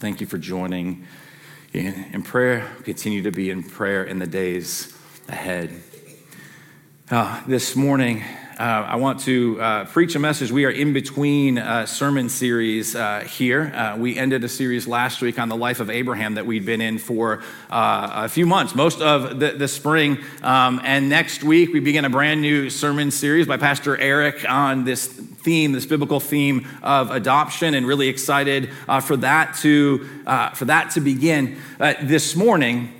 Thank you for joining in, in prayer. Continue to be in prayer in the days ahead. Uh, this morning, uh, I want to uh, preach a message. We are in between uh, sermon series uh, here. Uh, we ended a series last week on the life of Abraham that we'd been in for a few months, most of the, the spring. Um, and next week, we begin a brand new sermon series by Pastor Eric on this theme, this biblical theme of adoption, and really excited for that to for that to begin. this morning,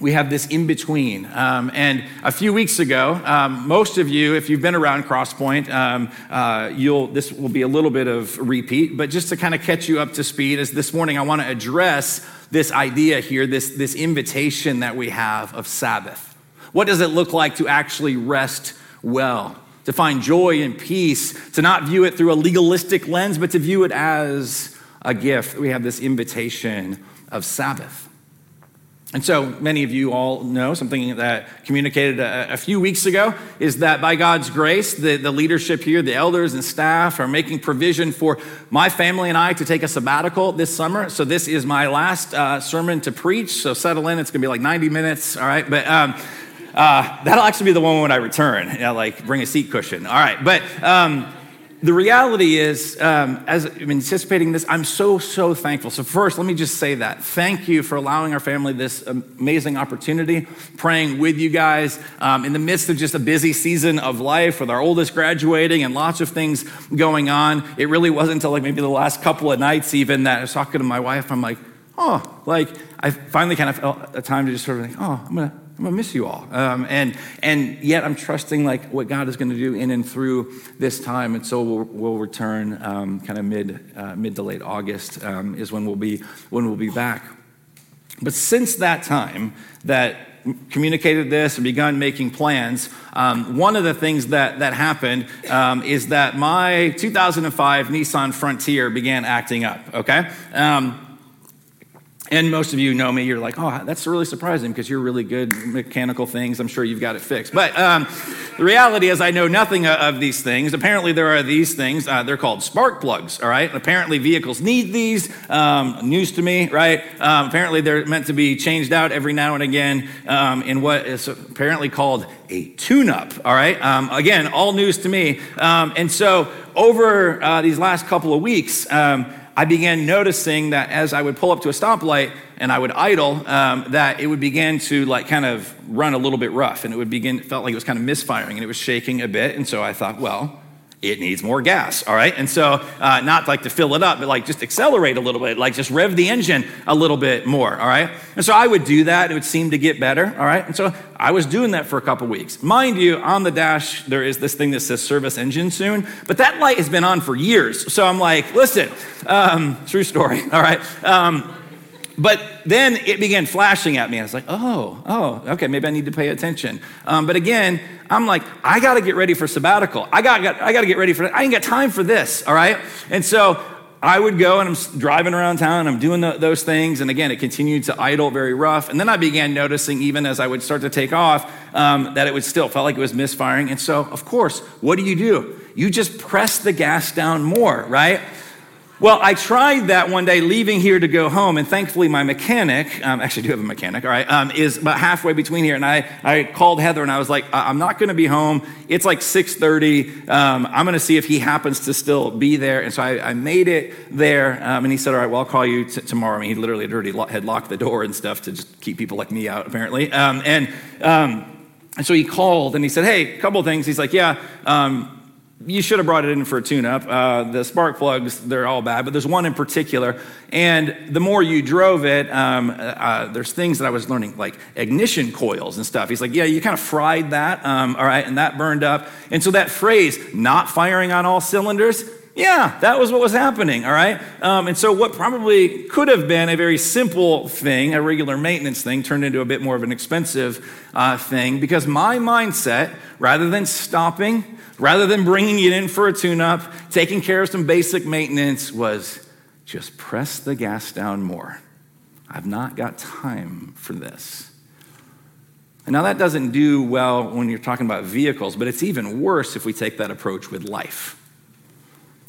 we have this in between. Um, and a few weeks ago, um, most of you, if you've been around Crosspoint, um, uh, you'll this will be a little bit of repeat, but just to kind of catch you up to speed, as this morning I want to address this idea here, this, this invitation that we have of Sabbath. What does it look like to actually rest well? To find joy and peace, to not view it through a legalistic lens, but to view it as a gift. We have this invitation of Sabbath. And so many of you all know something that communicated a, a, few weeks ago is that by God's grace, the, the leadership here, the elders and staff are making provision for my family and I to take a sabbatical this summer. So this is my last uh, sermon to preach. So settle in. It's going to be like 90 minutes. All right. But um, uh, that'll actually be the one when I return. You know, like bring a seat cushion. All right. But um, the reality is, um, as I'm anticipating this, I'm so, so thankful. So, first, let me just say that. Thank you for allowing our family this amazing opportunity, praying with you guys um, in the midst of just a busy season of life with our oldest graduating and lots of things going on. It really wasn't until like maybe the last couple of nights, even, that I was talking to my wife. I'm like, oh, like, I finally kind of felt a time to just sort of like, oh, I'm going to I'm gonna miss you all. Um, and, and yet I'm trusting like what God is gonna do in and through this time. And so we'll, we'll return um, kind of mid, uh, mid to late August um, is when we'll, be, when we'll be back. But since that time that communicated this and begun making plans, um, one of the things that, that happened um, is that my 2005 Nissan Frontier began acting up, okay? Um, and most of you know me, you're like, oh, that's really surprising because you're really good mechanical things. I'm sure you've got it fixed. But um, the reality is, I know nothing of these things. Apparently, there are these things. Uh, they're called spark plugs, all right? Apparently, vehicles need these. Um, news to me, right? Um, apparently, they're meant to be changed out every now and again um, in what is apparently called a tune up, all right? Um, again, all news to me. Um, and so, over uh, these last couple of weeks, I began noticing that as I would pull up to a stoplight and I would idle, um, that it would begin to like kind of run a little bit rough and it would begin, felt like it was kind of misfiring and it was shaking a bit. And so I thought, well, it needs more gas, all right? And so, uh, not like to fill it up, but like just accelerate a little bit, like just rev the engine a little bit more, all right? And so I would do that. It would seem to get better, all right? And so I was doing that for a couple weeks. Mind you, on the dash, there is this thing that says service engine soon, but that light has been on for years. So I'm like, listen, um, true story, all right? Um, but then it began flashing at me. I was like, oh, oh, okay, maybe I need to pay attention. Um, but again, I'm like, I got to get ready for sabbatical. I got, got I got to get ready for. I ain't got time for this. All right, and so I would go and I'm driving around town. And I'm doing the, those things, and again, it continued to idle very rough. And then I began noticing, even as I would start to take off, um, that it would still felt like it was misfiring. And so, of course, what do you do? You just press the gas down more, right? Well, I tried that one day leaving here to go home, and thankfully my mechanic, um, actually I do have a mechanic, all right, um, is about halfway between here. And I, I called Heather and I was like, I'm not going to be home. It's like 6.30. Um, I'm going to see if he happens to still be there. And so I, I made it there, um, and he said, all right, well, I'll call you t- tomorrow. I mean, he literally had already lo- had locked the door and stuff to just keep people like me out, apparently. Um, and, um, and so he called and he said, hey, a couple things. He's like, yeah, you should have brought it in for a tune-up. Uh, the spark plugs, they're all bad, but there's one in particular. And the more you drove it, um, uh, there's things that I was learning, like ignition coils and stuff. He's like, yeah, you kind of fried that, um, all right, and that burned up. And so that phrase, not firing on all cylinders, yeah, that was what was happening, all right? Um, and so, what probably could have been a very simple thing, a regular maintenance thing, turned into a bit more of an expensive uh, thing because my mindset, rather than stopping, rather than bringing it in for a tune up, taking care of some basic maintenance, was just press the gas down more. I've not got time for this. And now, that doesn't do well when you're talking about vehicles, but it's even worse if we take that approach with life.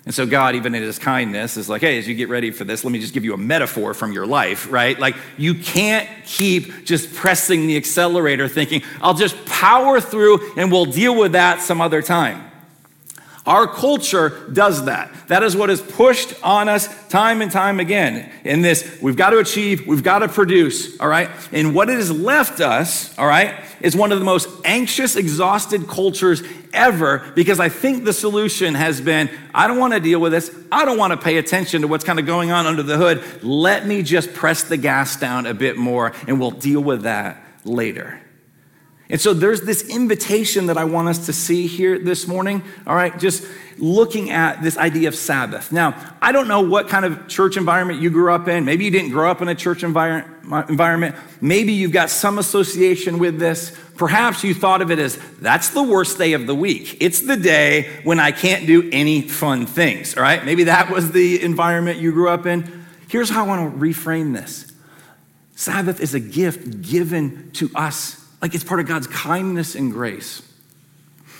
And so, God, even in his kindness, is like, hey, as you get ready for this, let me just give you a metaphor from your life, right? Like, you can't keep just pressing the accelerator thinking, I'll just power through and we'll deal with that some other time. Our culture does that. That is what is pushed on us time and time again. In this, we've got to achieve, we've got to produce, all right? And what it has left us, all right, is one of the most anxious, exhausted cultures ever because I think the solution has been I don't want to deal with this. I don't want to pay attention to what's kind of going on under the hood. Let me just press the gas down a bit more and we'll deal with that later. And so there's this invitation that I want us to see here this morning, all right? Just looking at this idea of Sabbath. Now, I don't know what kind of church environment you grew up in. Maybe you didn't grow up in a church environment. Maybe you've got some association with this. Perhaps you thought of it as that's the worst day of the week. It's the day when I can't do any fun things, all right? Maybe that was the environment you grew up in. Here's how I want to reframe this Sabbath is a gift given to us like it's part of God's kindness and grace.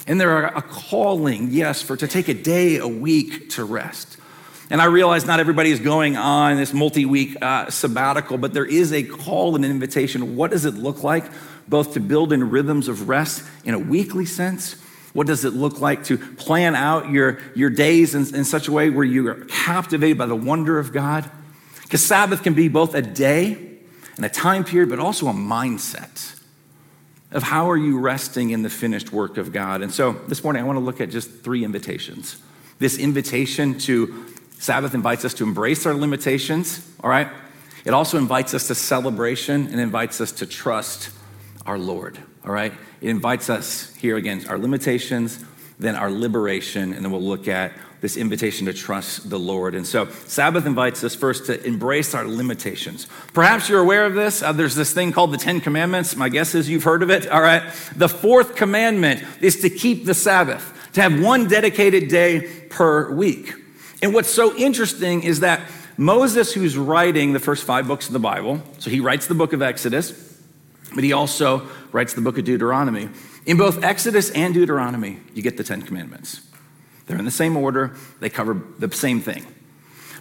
And there are a calling, yes, for to take a day a week to rest. And I realize not everybody is going on this multi week uh, sabbatical, but there is a call and an invitation. What does it look like both to build in rhythms of rest in a weekly sense? What does it look like to plan out your, your days in, in such a way where you are captivated by the wonder of God? Because Sabbath can be both a day and a time period, but also a mindset of how are you resting in the finished work of God. And so this morning I want to look at just three invitations. This invitation to Sabbath invites us to embrace our limitations, all right? It also invites us to celebration and invites us to trust our Lord, all right? It invites us here again, our limitations, then our liberation, and then we'll look at this invitation to trust the Lord. And so, Sabbath invites us first to embrace our limitations. Perhaps you're aware of this. Uh, there's this thing called the Ten Commandments. My guess is you've heard of it. All right. The fourth commandment is to keep the Sabbath, to have one dedicated day per week. And what's so interesting is that Moses, who's writing the first five books of the Bible, so he writes the book of Exodus, but he also writes the book of Deuteronomy. In both Exodus and Deuteronomy, you get the Ten Commandments. They're in the same order, they cover the same thing.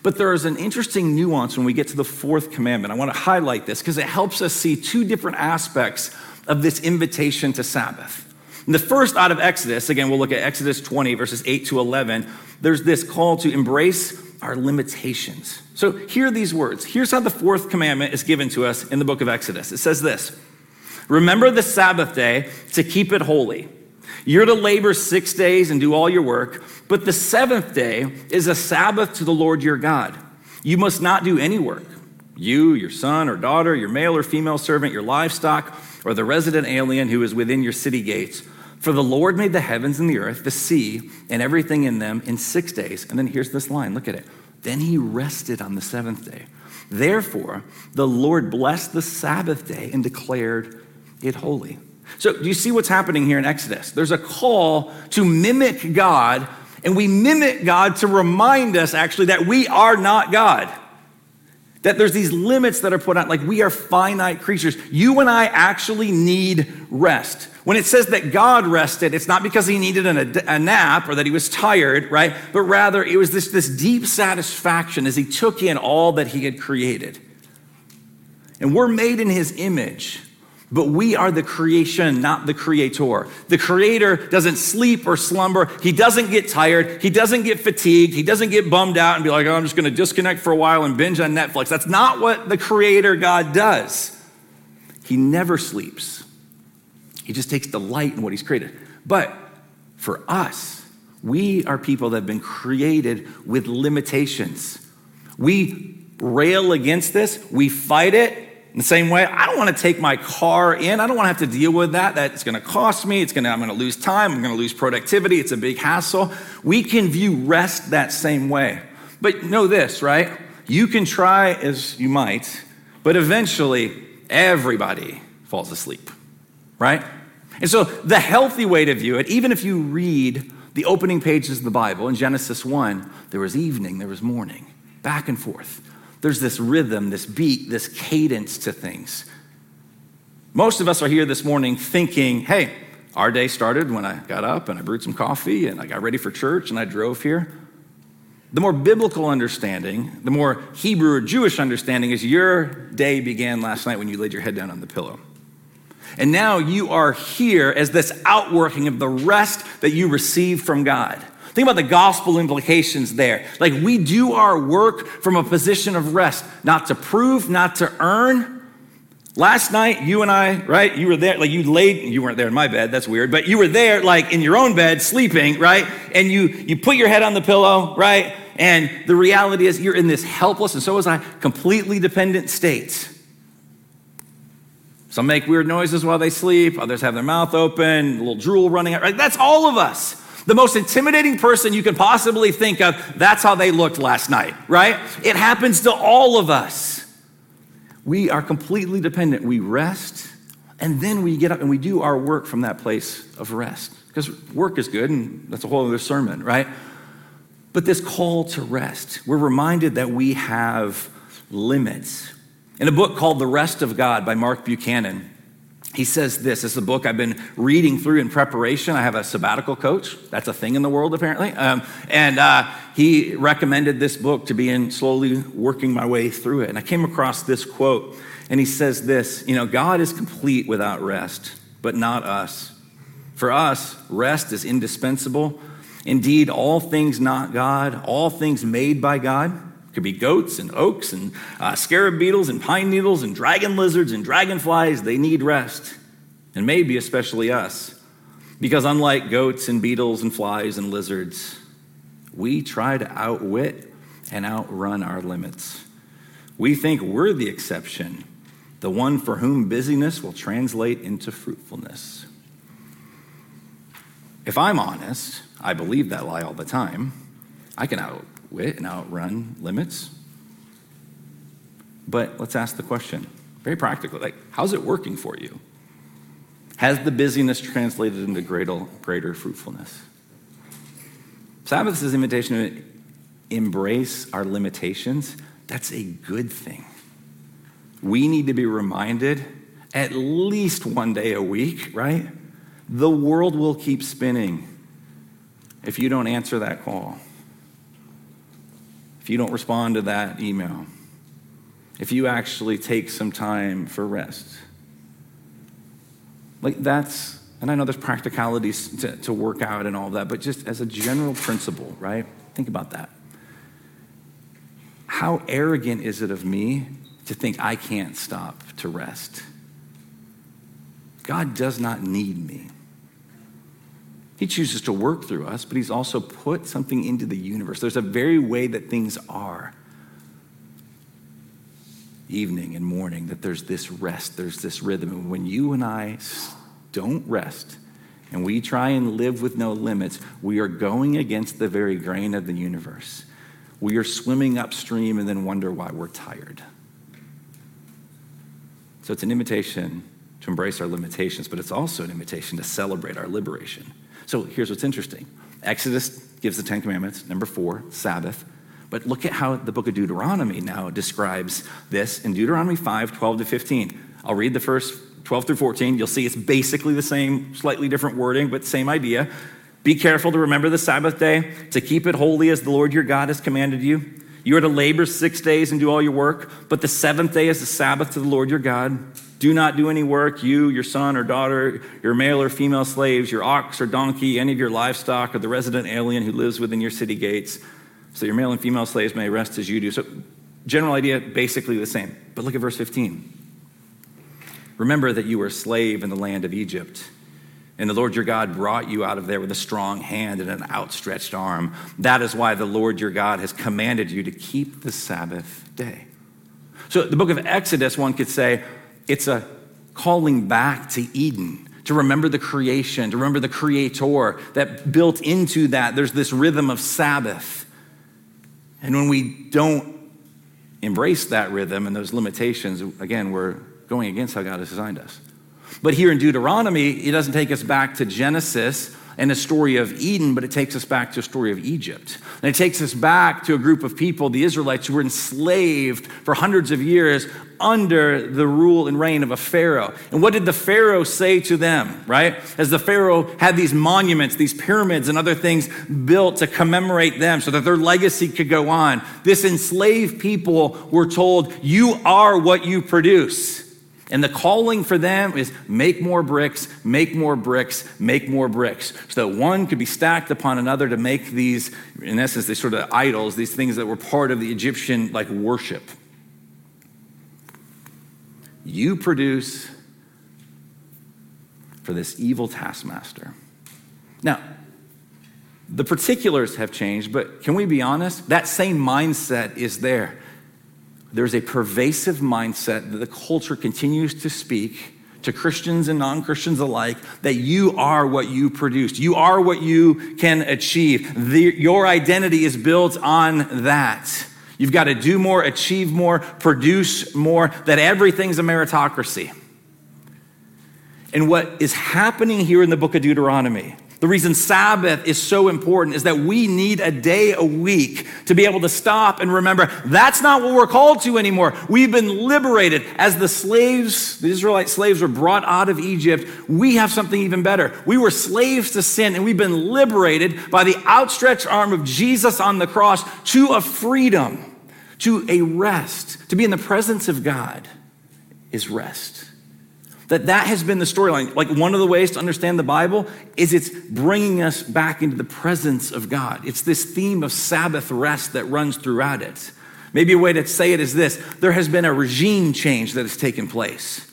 But there is an interesting nuance when we get to the fourth commandment. I want to highlight this because it helps us see two different aspects of this invitation to Sabbath. The first out of Exodus, again, we'll look at Exodus 20, verses 8 to 11. There's this call to embrace our limitations. So, hear these words. Here's how the fourth commandment is given to us in the book of Exodus it says this Remember the Sabbath day to keep it holy. You're to labor six days and do all your work, but the seventh day is a Sabbath to the Lord your God. You must not do any work. You, your son or daughter, your male or female servant, your livestock, or the resident alien who is within your city gates. For the Lord made the heavens and the earth, the sea, and everything in them in six days. And then here's this line look at it. Then he rested on the seventh day. Therefore, the Lord blessed the Sabbath day and declared it holy. So, do you see what's happening here in Exodus? There's a call to mimic God, and we mimic God to remind us actually that we are not God. That there's these limits that are put on, like we are finite creatures. You and I actually need rest. When it says that God rested, it's not because he needed a, nap or that he was tired, right? But rather it was this, this deep satisfaction as he took in all that he had created. And we're made in his image. But we are the creation, not the creator. The creator doesn't sleep or slumber. He doesn't get tired. He doesn't get fatigued. He doesn't get bummed out and be like, oh, I'm just going to disconnect for a while and binge on Netflix. That's not what the creator God does. He never sleeps, he just takes delight in what he's created. But for us, we are people that have been created with limitations. We rail against this, we fight it, in the same way, I don't want to take my car in. I don't want to have to deal with that. That's going to cost me. It's going to, I'm going to lose time. I'm going to lose productivity. It's a big hassle. We can view rest that same way. But know this, right? You can try as you might, but eventually everybody falls asleep, right? And so the healthy way to view it, even if you read the opening pages of the Bible in Genesis 1, there was evening, there was morning, back and forth there's this rhythm, this beat, this cadence to things. Most of us are here this morning thinking, hey, our day started when I got up and I brewed some coffee and I got ready for church and I drove here. The more biblical understanding, the more Hebrew or Jewish understanding is your day began last night when you laid your head down on the pillow. And now you are here as this outworking of the rest that you received from God. Think about the gospel implications there. Like we do our work from a position of rest, not to prove, not to earn. Last night, you and I, right? You were there, like you laid, you weren't there in my bed, that's weird, but you were there, like in your own bed, sleeping, right? And you you put your head on the pillow, right? And the reality is you're in this helpless, and so was I, completely dependent state. Some make weird noises while they sleep, others have their mouth open, a little drool running out. Right? That's all of us. The most intimidating person you can possibly think of, that's how they looked last night, right? It happens to all of us. We are completely dependent. We rest, and then we get up and we do our work from that place of rest. Because work is good, and that's a whole other sermon, right? But this call to rest, we're reminded that we have limits. In a book called The Rest of God by Mark Buchanan, he says this. It's a book I've been reading through in preparation. I have a sabbatical coach. That's a thing in the world, apparently. Um, and uh, he recommended this book to be in slowly working my way through it. And I came across this quote, and he says this You know, God is complete without rest, but not us. For us, rest is indispensable. Indeed, all things not God, all things made by God, could be goats and oaks and uh, scarab beetles and pine needles and dragon lizards and dragonflies. They need rest. And maybe especially us. Because unlike goats and beetles and flies and lizards, we try to outwit and outrun our limits. We think we're the exception, the one for whom busyness will translate into fruitfulness. If I'm honest, I believe that lie all the time. I can out wit and outrun limits. But let's ask the question very practically like, how's it working for you? Has the busyness translated into greater, greater fruitfulness? Sabbath is invitation to embrace our limitations. That's a good thing. We need to be reminded at least one day a week, right? The world will keep spinning if you don't answer that call if you don't respond to that email, if you actually take some time for rest. Like that's, and I know there's practicalities to, to work out and all that, but just as a general principle, right? Think about that. How arrogant is it of me to think I can't stop to rest? God does not need me. He chooses to work through us, but He's also put something into the universe. There's a very way that things are evening and morning, that there's this rest, there's this rhythm. And when you and I don't rest and we try and live with no limits, we are going against the very grain of the universe. We are swimming upstream and then wonder why we're tired. So it's an invitation to embrace our limitations, but it's also an invitation to celebrate our liberation. So here's what's interesting Exodus gives the Ten Commandments, number four, Sabbath. But look at how the book of Deuteronomy now describes this in Deuteronomy 5 12 to 15. I'll read the first 12 through 14. You'll see it's basically the same, slightly different wording, but same idea. Be careful to remember the Sabbath day, to keep it holy as the Lord your God has commanded you. You are to labor six days and do all your work, but the seventh day is the Sabbath to the Lord your God. Do not do any work, you, your son or daughter, your male or female slaves, your ox or donkey, any of your livestock, or the resident alien who lives within your city gates. So your male and female slaves may rest as you do. So, general idea, basically the same. But look at verse 15. Remember that you were a slave in the land of Egypt. And the Lord your God brought you out of there with a strong hand and an outstretched arm. That is why the Lord your God has commanded you to keep the Sabbath day. So, the book of Exodus, one could say, it's a calling back to Eden, to remember the creation, to remember the creator that built into that. There's this rhythm of Sabbath. And when we don't embrace that rhythm and those limitations, again, we're going against how God has designed us. But here in Deuteronomy, it doesn't take us back to Genesis and the story of Eden, but it takes us back to a story of Egypt. And it takes us back to a group of people, the Israelites, who were enslaved for hundreds of years under the rule and reign of a Pharaoh. And what did the Pharaoh say to them, right? As the Pharaoh had these monuments, these pyramids, and other things built to commemorate them so that their legacy could go on, this enslaved people were told, You are what you produce. And the calling for them is make more bricks, make more bricks, make more bricks. So that one could be stacked upon another to make these, in essence, these sort of idols, these things that were part of the Egyptian like worship. You produce for this evil taskmaster. Now, the particulars have changed, but can we be honest? That same mindset is there there's a pervasive mindset that the culture continues to speak to Christians and non Christians alike that you are what you produced. You are what you can achieve. The, your identity is built on that. You've got to do more, achieve more, produce more, that everything's a meritocracy. And what is happening here in the book of Deuteronomy the reason Sabbath is so important is that we need a day a week to be able to stop and remember that's not what we're called to anymore. We've been liberated. As the slaves, the Israelite slaves were brought out of Egypt, we have something even better. We were slaves to sin and we've been liberated by the outstretched arm of Jesus on the cross to a freedom, to a rest. To be in the presence of God is rest. That that has been the storyline. Like one of the ways to understand the Bible is it's bringing us back into the presence of God. It's this theme of Sabbath rest that runs throughout it. Maybe a way to say it is this there has been a regime change that has taken place.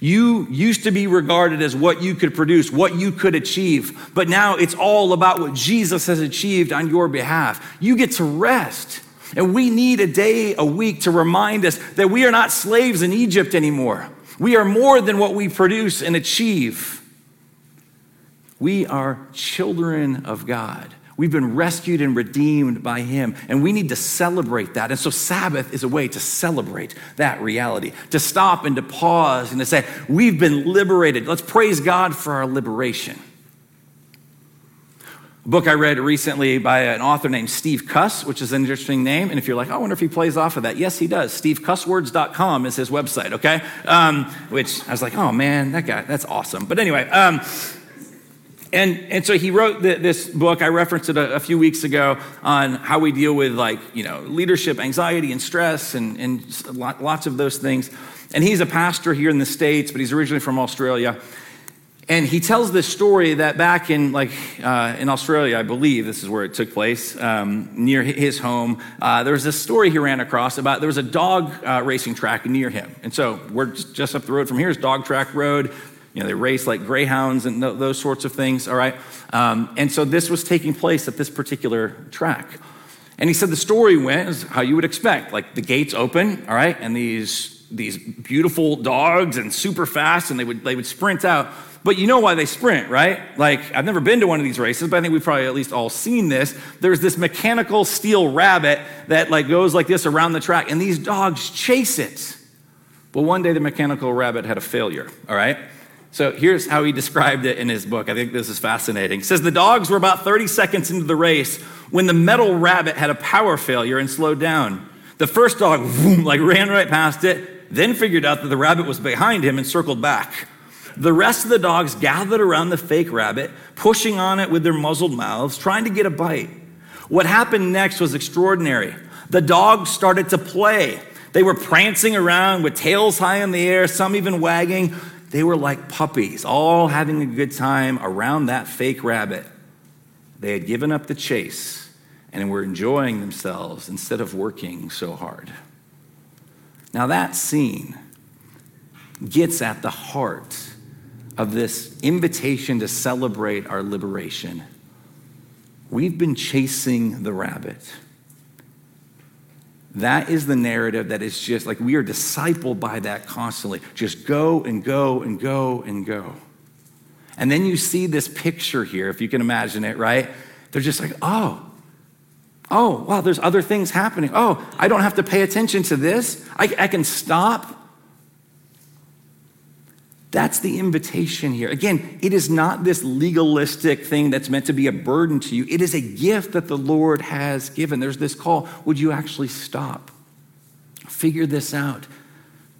You used to be regarded as what you could produce, what you could achieve, but now it's all about what Jesus has achieved on your behalf. You get to rest. And we need a day a week to remind us that we are not slaves in Egypt anymore. We are more than what we produce and achieve. We are children of God. We've been rescued and redeemed by Him, and we need to celebrate that. And so, Sabbath is a way to celebrate that reality, to stop and to pause and to say, We've been liberated. Let's praise God for our liberation book I read recently by an author named Steve Cuss, which is an interesting name. And if you're like, I wonder if he plays off of that, yes, he does. SteveCusswords.com is his website, okay? Um, which I was like, oh man, that guy, that's awesome. But anyway, um, and, and so he wrote the, this book. I referenced it a, a, few weeks ago on how we deal with like, you know, leadership, anxiety, and stress, and, and lots of those things. And he's a pastor here in the States, but he's originally from Australia. And he tells this story that back in like uh, in Australia, I believe this is where it took place, um, near his home. Uh, there was this story he ran across about there was a dog uh, racing track near him, and so we're just up the road from here is Dog Track Road. You know, they race like greyhounds and th- those sorts of things. All right, um, and so this was taking place at this particular track. And he said the story went how you would expect, like the gates open, all right, and these these beautiful dogs and super fast, and they would they would sprint out. But you know why they sprint, right? Like, I've never been to one of these races, but I think we've probably at least all seen this. There's this mechanical steel rabbit that like goes like this around the track, and these dogs chase it. Well, one day the mechanical rabbit had a failure, all right? So here's how he described it in his book. I think this is fascinating. Says the dogs were about 30 seconds into the race when the metal rabbit had a power failure and slowed down. The first dog, boom, like ran right past it, then figured out that the rabbit was behind him and circled back. The rest of the dogs gathered around the fake rabbit, pushing on it with their muzzled mouths, trying to get a bite. What happened next was extraordinary. The dogs started to play. They were prancing around with tails high in the air, some even wagging. They were like puppies, all having a good time around that fake rabbit. They had given up the chase and were enjoying themselves instead of working so hard. Now, that scene gets at the heart of this invitation to celebrate our liberation. We've been chasing the rabbit. That is the narrative that is just like we are discipled by that constantly. Just go and go and go and go. And then you see this picture here, if you can imagine it, right? They're just like, oh, oh, wow, there's other things happening. Oh, I don't have to pay attention to this. I, I can stop That's the invitation here. Again, it is not this legalistic thing that's meant to be a burden to you. It is a gift that the Lord has given. There's this call. Would you actually stop? Figure this out.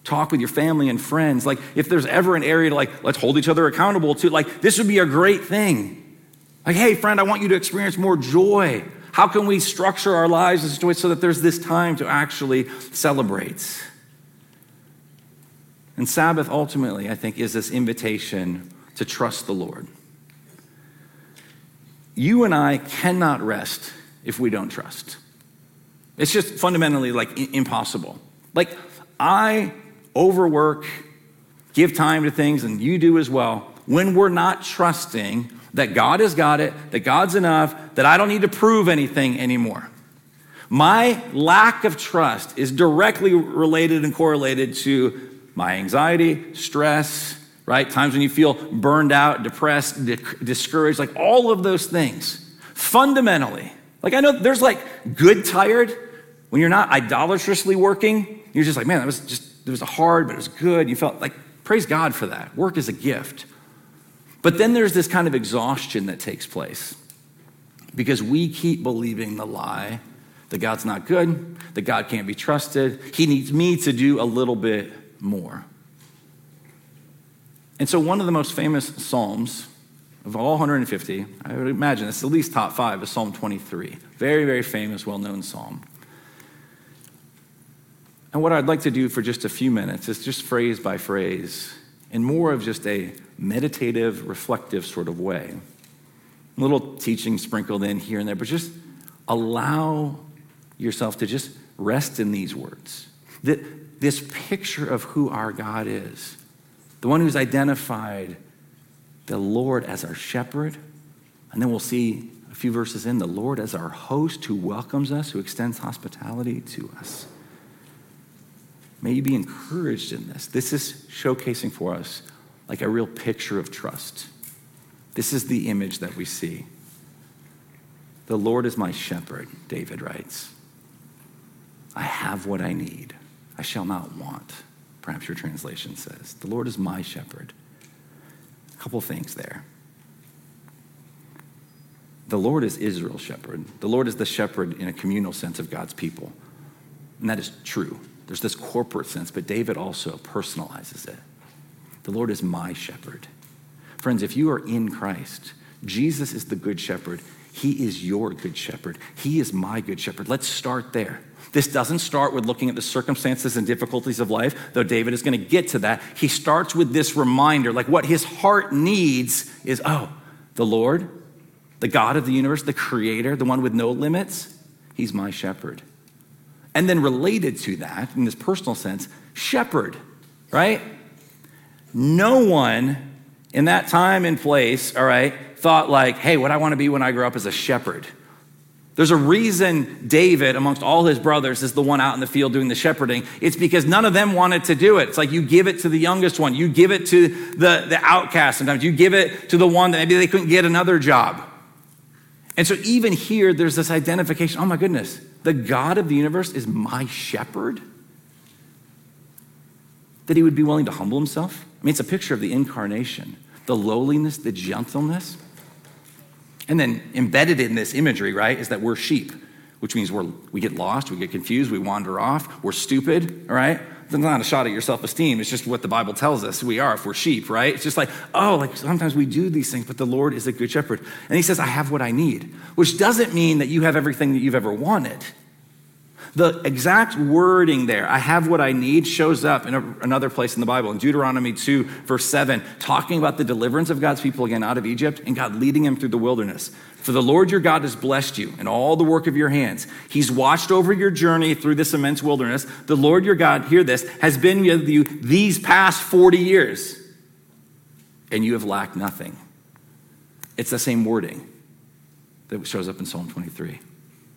Talk with your family and friends. Like, if there's ever an area to, like, let's hold each other accountable to, like, this would be a great thing. Like, hey, friend, I want you to experience more joy. How can we structure our lives in situations so that there's this time to actually celebrate? And Sabbath ultimately, I think, is this invitation to trust the Lord. You and I cannot rest if we don't trust. It's just fundamentally like impossible. Like, I overwork, give time to things, and you do as well, when we're not trusting that God has got it, that God's enough, that I don't need to prove anything anymore. My lack of trust is directly related and correlated to my anxiety, stress, right? Times when you feel burned out, depressed, di- discouraged, like all of those things. Fundamentally, like I know there's like good tired when you're not idolatrously working. You're just like, man, that was just, it was hard, but it was good. You felt like, praise God for that. Work is a gift. But then there's this kind of exhaustion that takes place because we keep believing the lie that God's not good, that God can't be trusted. He needs me to do a little bit more. And so, one of the most famous Psalms of all 150, I would imagine it's at least top five, is Psalm 23. Very, very famous, well known Psalm. And what I'd like to do for just a few minutes is just phrase by phrase, in more of just a meditative, reflective sort of way. A little teaching sprinkled in here and there, but just allow yourself to just rest in these words. That this picture of who our God is. The one who's identified the Lord as our shepherd. And then we'll see a few verses in the Lord as our host who welcomes us, who extends hospitality to us. May you be encouraged in this. This is showcasing for us like a real picture of trust. This is the image that we see. The Lord is my shepherd, David writes. I have what I need. I shall not want, perhaps your translation says. The Lord is my shepherd. A couple things there. The Lord is Israel's shepherd. The Lord is the shepherd in a communal sense of God's people. And that is true. There's this corporate sense, but David also personalizes it. The Lord is my shepherd. Friends, if you are in Christ, Jesus is the good shepherd. He is your good shepherd. He is my good shepherd. Let's start there. This doesn't start with looking at the circumstances and difficulties of life, though David is going to get to that. He starts with this reminder like what his heart needs is oh, the Lord, the God of the universe, the creator, the one with no limits, he's my shepherd. And then related to that, in this personal sense, shepherd, right? No one in that time and place, all right, thought like, hey, what I want to be when I grow up is a shepherd. There's a reason David, amongst all his brothers, is the one out in the field doing the shepherding. It's because none of them wanted to do it. It's like you give it to the youngest one, you give it to the, the outcast sometimes, you give it to the one that maybe they couldn't get another job. And so even here, there's this identification oh my goodness, the God of the universe is my shepherd? That he would be willing to humble himself? I mean, it's a picture of the incarnation, the lowliness, the gentleness. And then embedded in this imagery, right, is that we're sheep, which means we're, we get lost, we get confused, we wander off, we're stupid, all right? It's not a shot at your self esteem. It's just what the Bible tells us we are if we're sheep, right? It's just like, oh, like sometimes we do these things, but the Lord is a good shepherd. And he says, I have what I need, which doesn't mean that you have everything that you've ever wanted. The exact wording there, I have what I need, shows up in a, another place in the Bible, in Deuteronomy 2, verse 7, talking about the deliverance of God's people again out of Egypt and God leading them through the wilderness. For the Lord your God has blessed you and all the work of your hands. He's watched over your journey through this immense wilderness. The Lord your God, hear this, has been with you these past 40 years, and you have lacked nothing. It's the same wording that shows up in Psalm 23.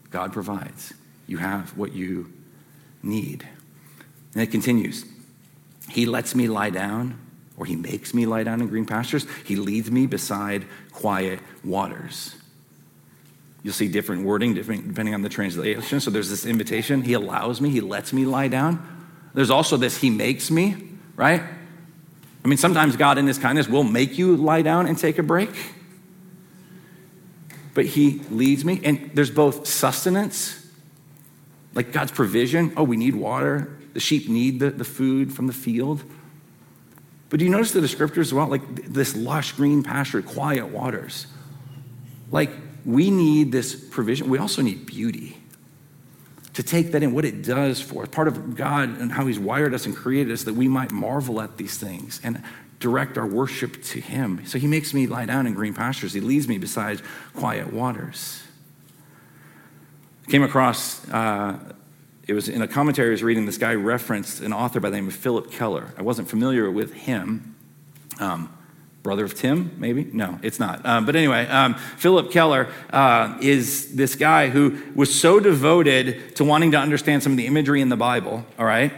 God provides. You have what you need. And it continues. He lets me lie down, or he makes me lie down in green pastures. He leads me beside quiet waters. You'll see different wording different, depending on the translation. So there's this invitation. He allows me, he lets me lie down. There's also this, he makes me, right? I mean, sometimes God, in His kindness, will make you lie down and take a break. But He leads me, and there's both sustenance, like God's provision. Oh, we need water. The sheep need the, the food from the field. But do you notice the descriptors as well? Like this lush green pasture, quiet waters. Like we need this provision. We also need beauty to take that in, what it does for us. Part of God and how He's wired us and created us that we might marvel at these things and direct our worship to Him. So He makes me lie down in green pastures, He leads me beside quiet waters. Came across, uh, it was in a commentary I was reading, this guy referenced an author by the name of Phillip Keller. I wasn't familiar with him. Um, brother of Tim, maybe? No, it's not. Um, but anyway, um, Phillip Keller uh, is this guy who was so devoted to wanting to understand some of the imagery in the Bible, all right,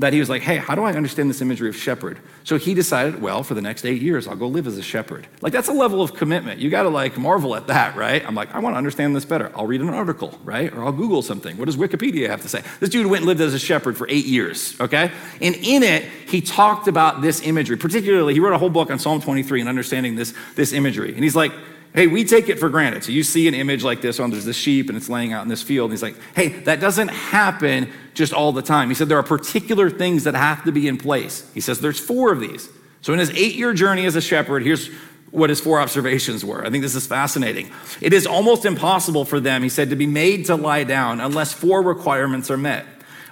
that he was like, hey, how do I understand this imagery of shepherd? So he decided, well, for the next eight years, I'll go live as a shepherd. Like, that's a level of commitment. You got to like marvel at that, right? I'm like, I want to understand this better. I'll read an article, right? Or I'll Google something. What does Wikipedia have to say? This dude went and lived as a shepherd for eight years, okay? And in it, he talked about this imagery. Particularly, he wrote a whole book on Psalm 23 and understanding this, this imagery. And he's like, hey, we take it for granted. So you see an image like this, oh, there's this sheep and it's laying out in this field. And he's like, hey, that doesn't happen just all the time. He said there are particular things that have to be in place. He says there's four of these. So in his eight year journey as a shepherd, here's what his four observations were. I think this is fascinating. It is almost impossible for them, he said, to be made to lie down unless four requirements are met.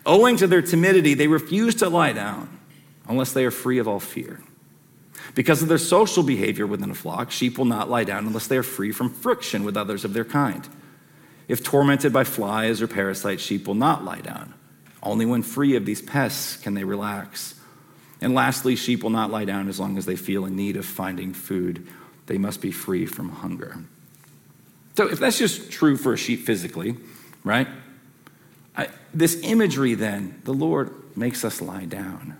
Owing to their timidity, they refuse to lie down unless they are free of all fear. Because of their social behavior within a flock, sheep will not lie down unless they are free from friction with others of their kind. If tormented by flies or parasites, sheep will not lie down. Only when free of these pests can they relax. And lastly, sheep will not lie down as long as they feel in need of finding food. They must be free from hunger. So, if that's just true for a sheep physically, right? I, this imagery, then, the Lord makes us lie down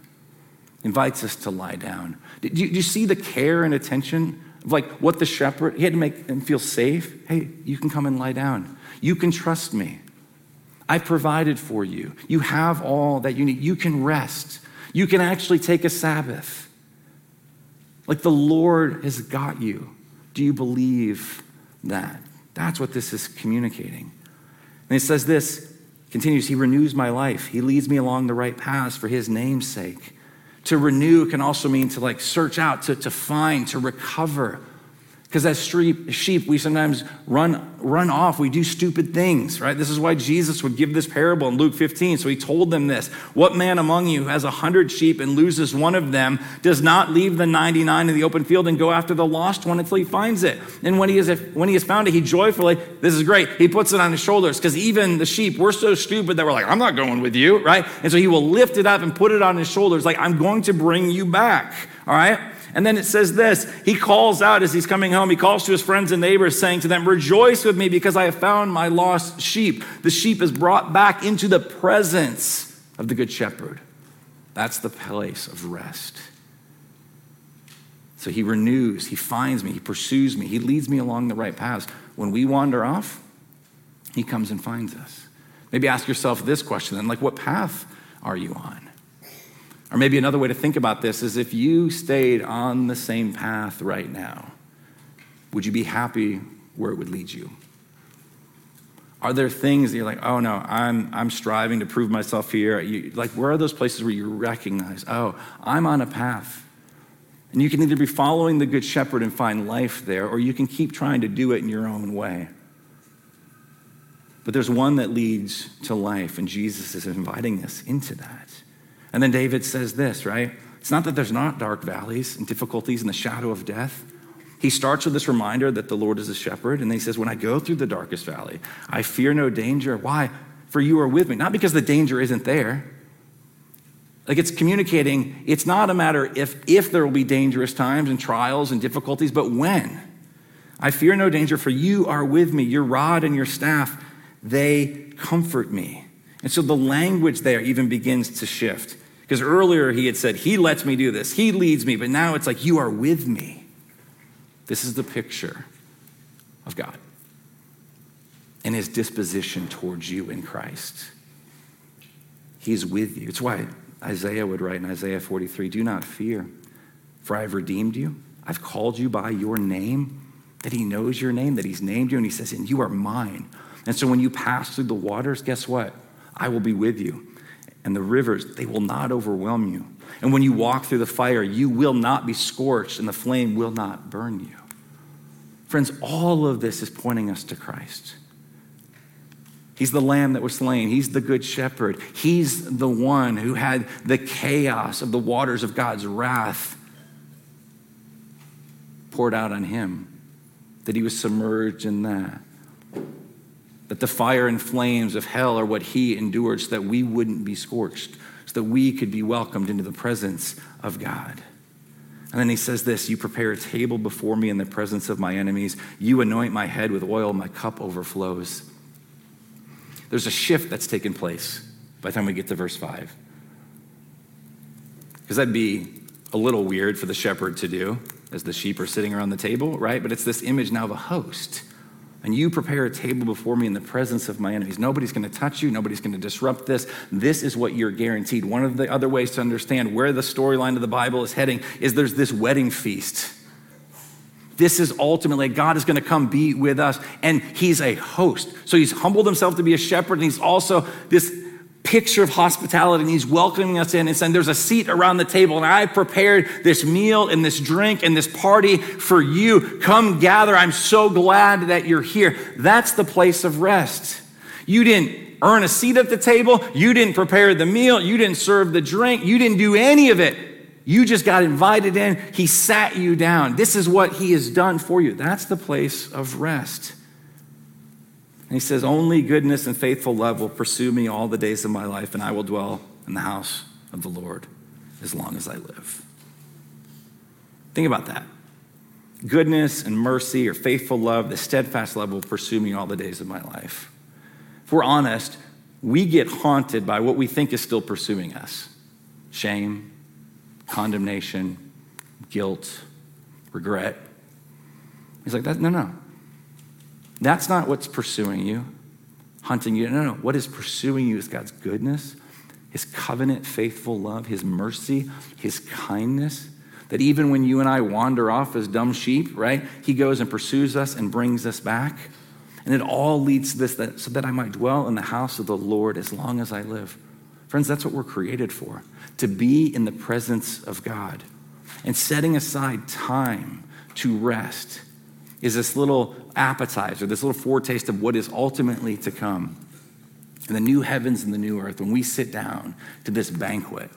invites us to lie down. Do you, you see the care and attention of like what the shepherd, he had to make them feel safe. Hey, you can come and lie down. You can trust me. I've provided for you. You have all that you need. You can rest. You can actually take a Sabbath. Like the Lord has got you. Do you believe that? That's what this is communicating. And it says this continues, He renews my life. He leads me along the right paths for His name's sake. To renew can also mean to like search out, to, to find, to recover. Because as sheep, we sometimes run, run off. We do stupid things, right? This is why Jesus would give this parable in Luke 15. So he told them this What man among you has a hundred sheep and loses one of them does not leave the 99 in the open field and go after the lost one until he finds it? And when he, is, when he has found it, he joyfully, this is great, he puts it on his shoulders. Because even the sheep, we're so stupid that we're like, I'm not going with you, right? And so he will lift it up and put it on his shoulders, like, I'm going to bring you back, all right? And then it says this He calls out as he's coming home, he calls to his friends and neighbors, saying to them, Rejoice with me because I have found my lost sheep. The sheep is brought back into the presence of the Good Shepherd. That's the place of rest. So he renews, he finds me, he pursues me, he leads me along the right paths. When we wander off, he comes and finds us. Maybe ask yourself this question then, like, what path are you on? Or maybe another way to think about this is if you stayed on the same path right now, would you be happy where it would lead you? Are there things that you're like, oh no, I'm, I'm striving to prove myself here? You, like, where are those places where you recognize, oh, I'm on a path? And you can either be following the Good Shepherd and find life there, or you can keep trying to do it in your own way. But there's one that leads to life, and Jesus is inviting us into that. And then David says this, right? It's not that there's not dark valleys and difficulties in the shadow of death. He starts with this reminder that the Lord is a shepherd, and then he says, When I go through the darkest valley, I fear no danger. Why? For you are with me. Not because the danger isn't there. Like it's communicating, it's not a matter if, if there will be dangerous times and trials and difficulties, but when. I fear no danger, for you are with me. Your rod and your staff, they comfort me. And so the language there even begins to shift. Because earlier he had said, He lets me do this, He leads me, but now it's like, You are with me. This is the picture of God and His disposition towards you in Christ. He's with you. It's why Isaiah would write in Isaiah 43 Do not fear, For I have redeemed you. I've called you by your name, that he knows your name, that he's named you, and he says, And you are mine. And so when you pass through the waters, guess what? I will be with you. And the rivers, they will not overwhelm you. And when you walk through the fire, you will not be scorched, and the flame will not burn you. Friends, all of this is pointing us to Christ. He's the lamb that was slain. He's the good shepherd. He's the one who had the chaos of the waters of God's wrath poured out on him, that he was submerged in that. That the fire and flames of hell are what he endured so that we wouldn't be scorched, so that we could be welcomed into the presence of God. And then he says this You prepare a table before me in the presence of my enemies. You anoint my head with oil, my cup overflows. There's a shift that's taken place by the time we get to verse 5. Because that'd be a little weird for the shepherd to do as the sheep are sitting around the table, right? But it's this image now of a host. And you prepare a table before me in the presence of my enemies. Nobody's going to touch you. Nobody's going to disrupt this. This is what you're guaranteed. One of the other ways to understand where the storyline of the Bible is heading is there's this wedding feast this is ultimately God is going to come be with us, and He's a host. So He's humbled Himself to be a shepherd, and He's also this picture of hospitality, and He's welcoming us in and saying, There's a seat around the table, and I prepared this meal and this drink and this party for you. Come gather. I'm so glad that you're here. That's the place of rest. You didn't earn a seat at the table, you didn't prepare the meal, you didn't serve the drink, you didn't do any of it. You just got invited in. He sat you down. This is what he has done for you. That's the place of rest. And he says, Only goodness and faithful love will pursue me all the days of my life, and I will dwell in the house of the Lord as long as I live. Think about that. Goodness and mercy or faithful love, the steadfast love will pursue me all the days of my life. If we're honest, we get haunted by what we think is still pursuing us shame, condemnation, guilt, regret. He's like, that, no, no. That's not what's pursuing you, hunting you. No, no. What is pursuing you is God's goodness, His covenant, faithful love, His mercy, His kindness. That even when you and I wander off as dumb sheep, right, He goes and pursues us and brings us back. And it all leads to this that, so that I might dwell in the house of the Lord as long as I live. Friends, that's what we're created for to be in the presence of God. And setting aside time to rest is this little appetizer, this little foretaste of what is ultimately to come. In the new heavens and the new earth, when we sit down to this banquet,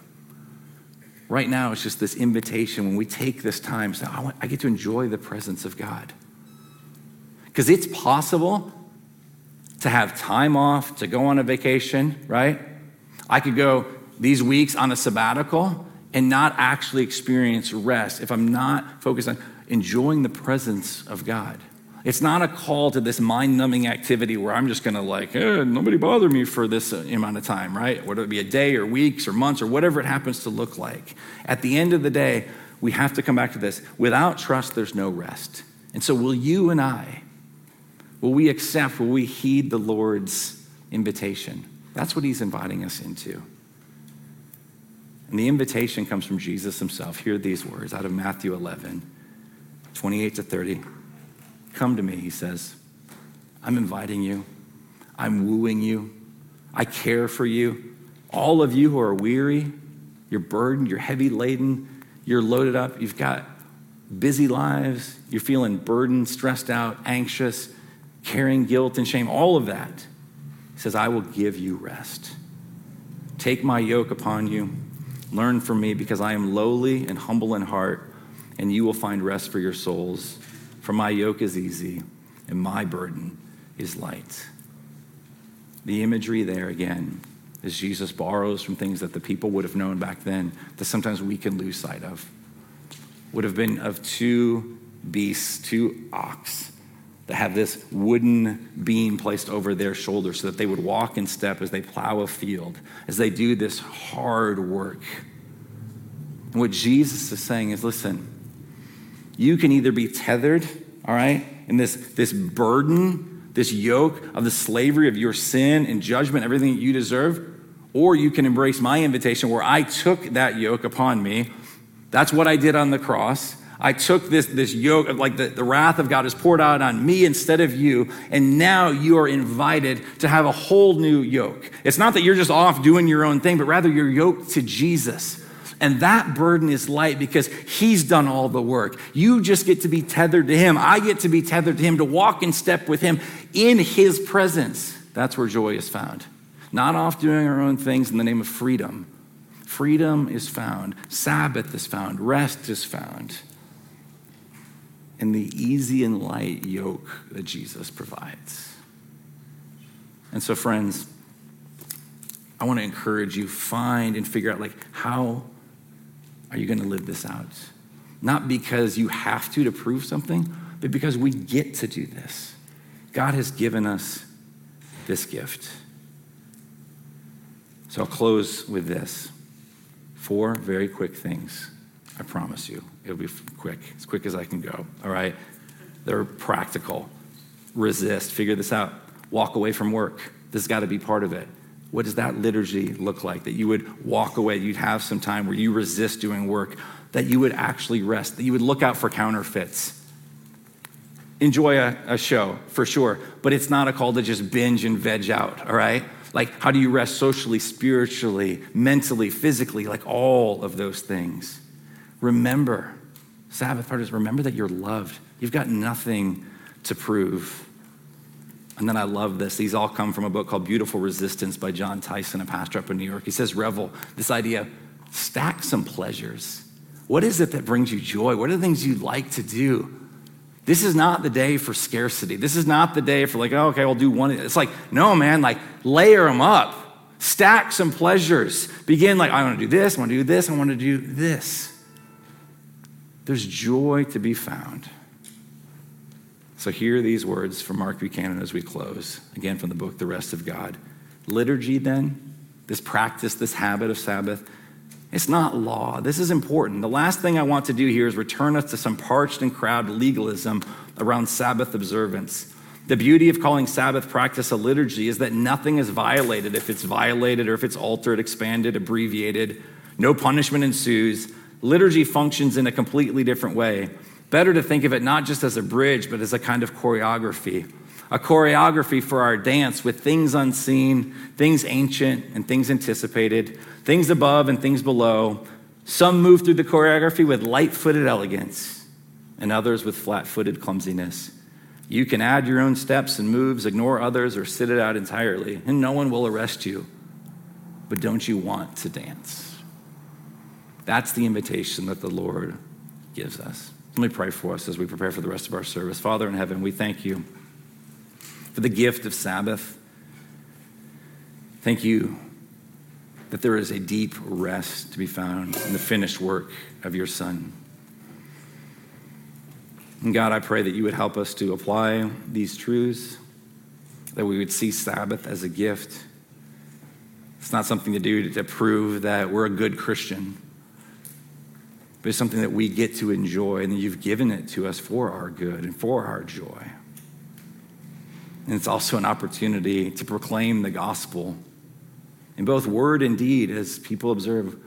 right now it's just this invitation when we take this time, so I, want, I get to enjoy the presence of God. Because it's possible to have time off, to go on a vacation, right? I could go these weeks on a sabbatical and not actually experience rest if I'm not focused on enjoying the presence of God. It's not a call to this mind numbing activity where I'm just going to, like, eh, nobody bother me for this amount of time, right? Whether it be a day or weeks or months or whatever it happens to look like. At the end of the day, we have to come back to this. Without trust, there's no rest. And so, will you and I, will we accept, will we heed the Lord's invitation? That's what he's inviting us into. And the invitation comes from Jesus himself. Hear these words out of Matthew 11, 28 to 30. Come to me, he says. I'm inviting you. I'm wooing you. I care for you. All of you who are weary, you're burdened, you're heavy laden, you're loaded up, you've got busy lives, you're feeling burdened, stressed out, anxious, carrying guilt and shame, all of that. He says, I will give you rest. Take my yoke upon you Learn from me because I am lowly and humble in heart, and you will find rest for your souls. For my yoke is easy and my burden is light. The imagery there again is Jesus borrows from things that the people would have known back then that sometimes we can lose sight of. Would have been of two beasts, two ox that have this wooden beam placed over their shoulders so that they would walk in step as they plow a field, as they do this hard work. And what Jesus is saying is listen, you can either be tethered, all right, in this, this burden, this yoke of the slavery of your sin and judgment, everything that you deserve, or you can embrace my invitation where I took that yoke upon me That's what I did on the cross. I took this, this yoke of like the, the wrath of God is poured out on me instead of you. And now you are invited to have a whole new yoke. It's not that you're just off doing your own thing, but rather you're yoked to Jesus. And that burden is light because he's done all the work. You just get to be tethered to him. I get to be tethered to him, to walk in step with him in his presence. That's where joy is found. Not off doing our own things in the name of freedom. Freedom is found, Sabbath is found, rest is found in the easy and light yoke that Jesus provides. And so, friends, I want to encourage you find and figure out like how are you going to live this out? Not because you have to to prove something, but because we get to do this. God has given us this gift. So I'll close with this. Four very quick things. I promise you. It'll be quick, as quick as I can go. All right? They're practical. Resist. Figure this out. Walk away from work. This has got to be part of it. What does that liturgy look like? That you would walk away, you'd have some time where you resist doing work, that you would actually rest, that you would look out for counterfeits. Enjoy a, a show, for sure, but it's not a call to just binge and veg out, all right? Like, how do you rest socially, spiritually, mentally, physically, like all of those things? Remember, Sabbath part remember that you're loved. You've got nothing to prove. And then I love this. These all come from a book called Beautiful Resistance by Jon Tyson, a pastor up in New York. He says, Revel, this idea, stack some pleasures. What is it that brings you joy? What are the things you like to do? This is not the day for scarcity. This is not the day for like, oh, okay, I'll do one. It's like, no, man, like layer them up. Stack some pleasures. Begin like, I want to do this, I want to do this, I want to do this. There's joy to be found. So, hear these words from Mark Buchanan as we close, again from the book, The Rest of God. Liturgy, then, this practice, this habit of Sabbath, it's not law. This is important. The last thing I want to do here is return us to some parched and crowded legalism around Sabbath observance. The beauty of calling Sabbath practice a liturgy is that nothing is violated if it's violated or if it's altered, expanded, abbreviated. No punishment ensues. Liturgy functions in a completely different way. Better to think of it not just as a bridge, but as a kind of choreography. A choreography for our dance with things unseen, things ancient, and things anticipated, things above and things below. Some move through the choreography with light footed elegance, and others with flat footed clumsiness. You can add your own steps and moves, ignore others, or sit it out entirely, and no one will arrest you. But don't you want to dance? That's the invitation that the Lord gives us. Let me pray for us as we prepare for the rest of our service. Father in heaven, we thank you for the gift of Sabbath. Thank you that there is a deep rest to be found in the finished work of your Son. And God, I pray that you would help us to apply these truths, that we would see Sabbath as a gift. It's not something to do to prove that we're a good Christian but it's something that we get to enjoy, and you've given it to us for our good and for our joy. And it's also an opportunity to proclaim the gospel in both word and deed as people observe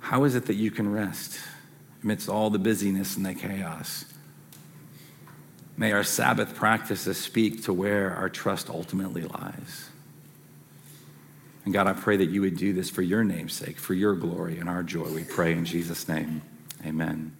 how is it that you can rest amidst all the busyness and the chaos? May our Sabbath practices speak to where our trust ultimately lies. And God, I pray that you would do this for your name's sake, for your glory and our joy. We pray in Jesus' name. Amen.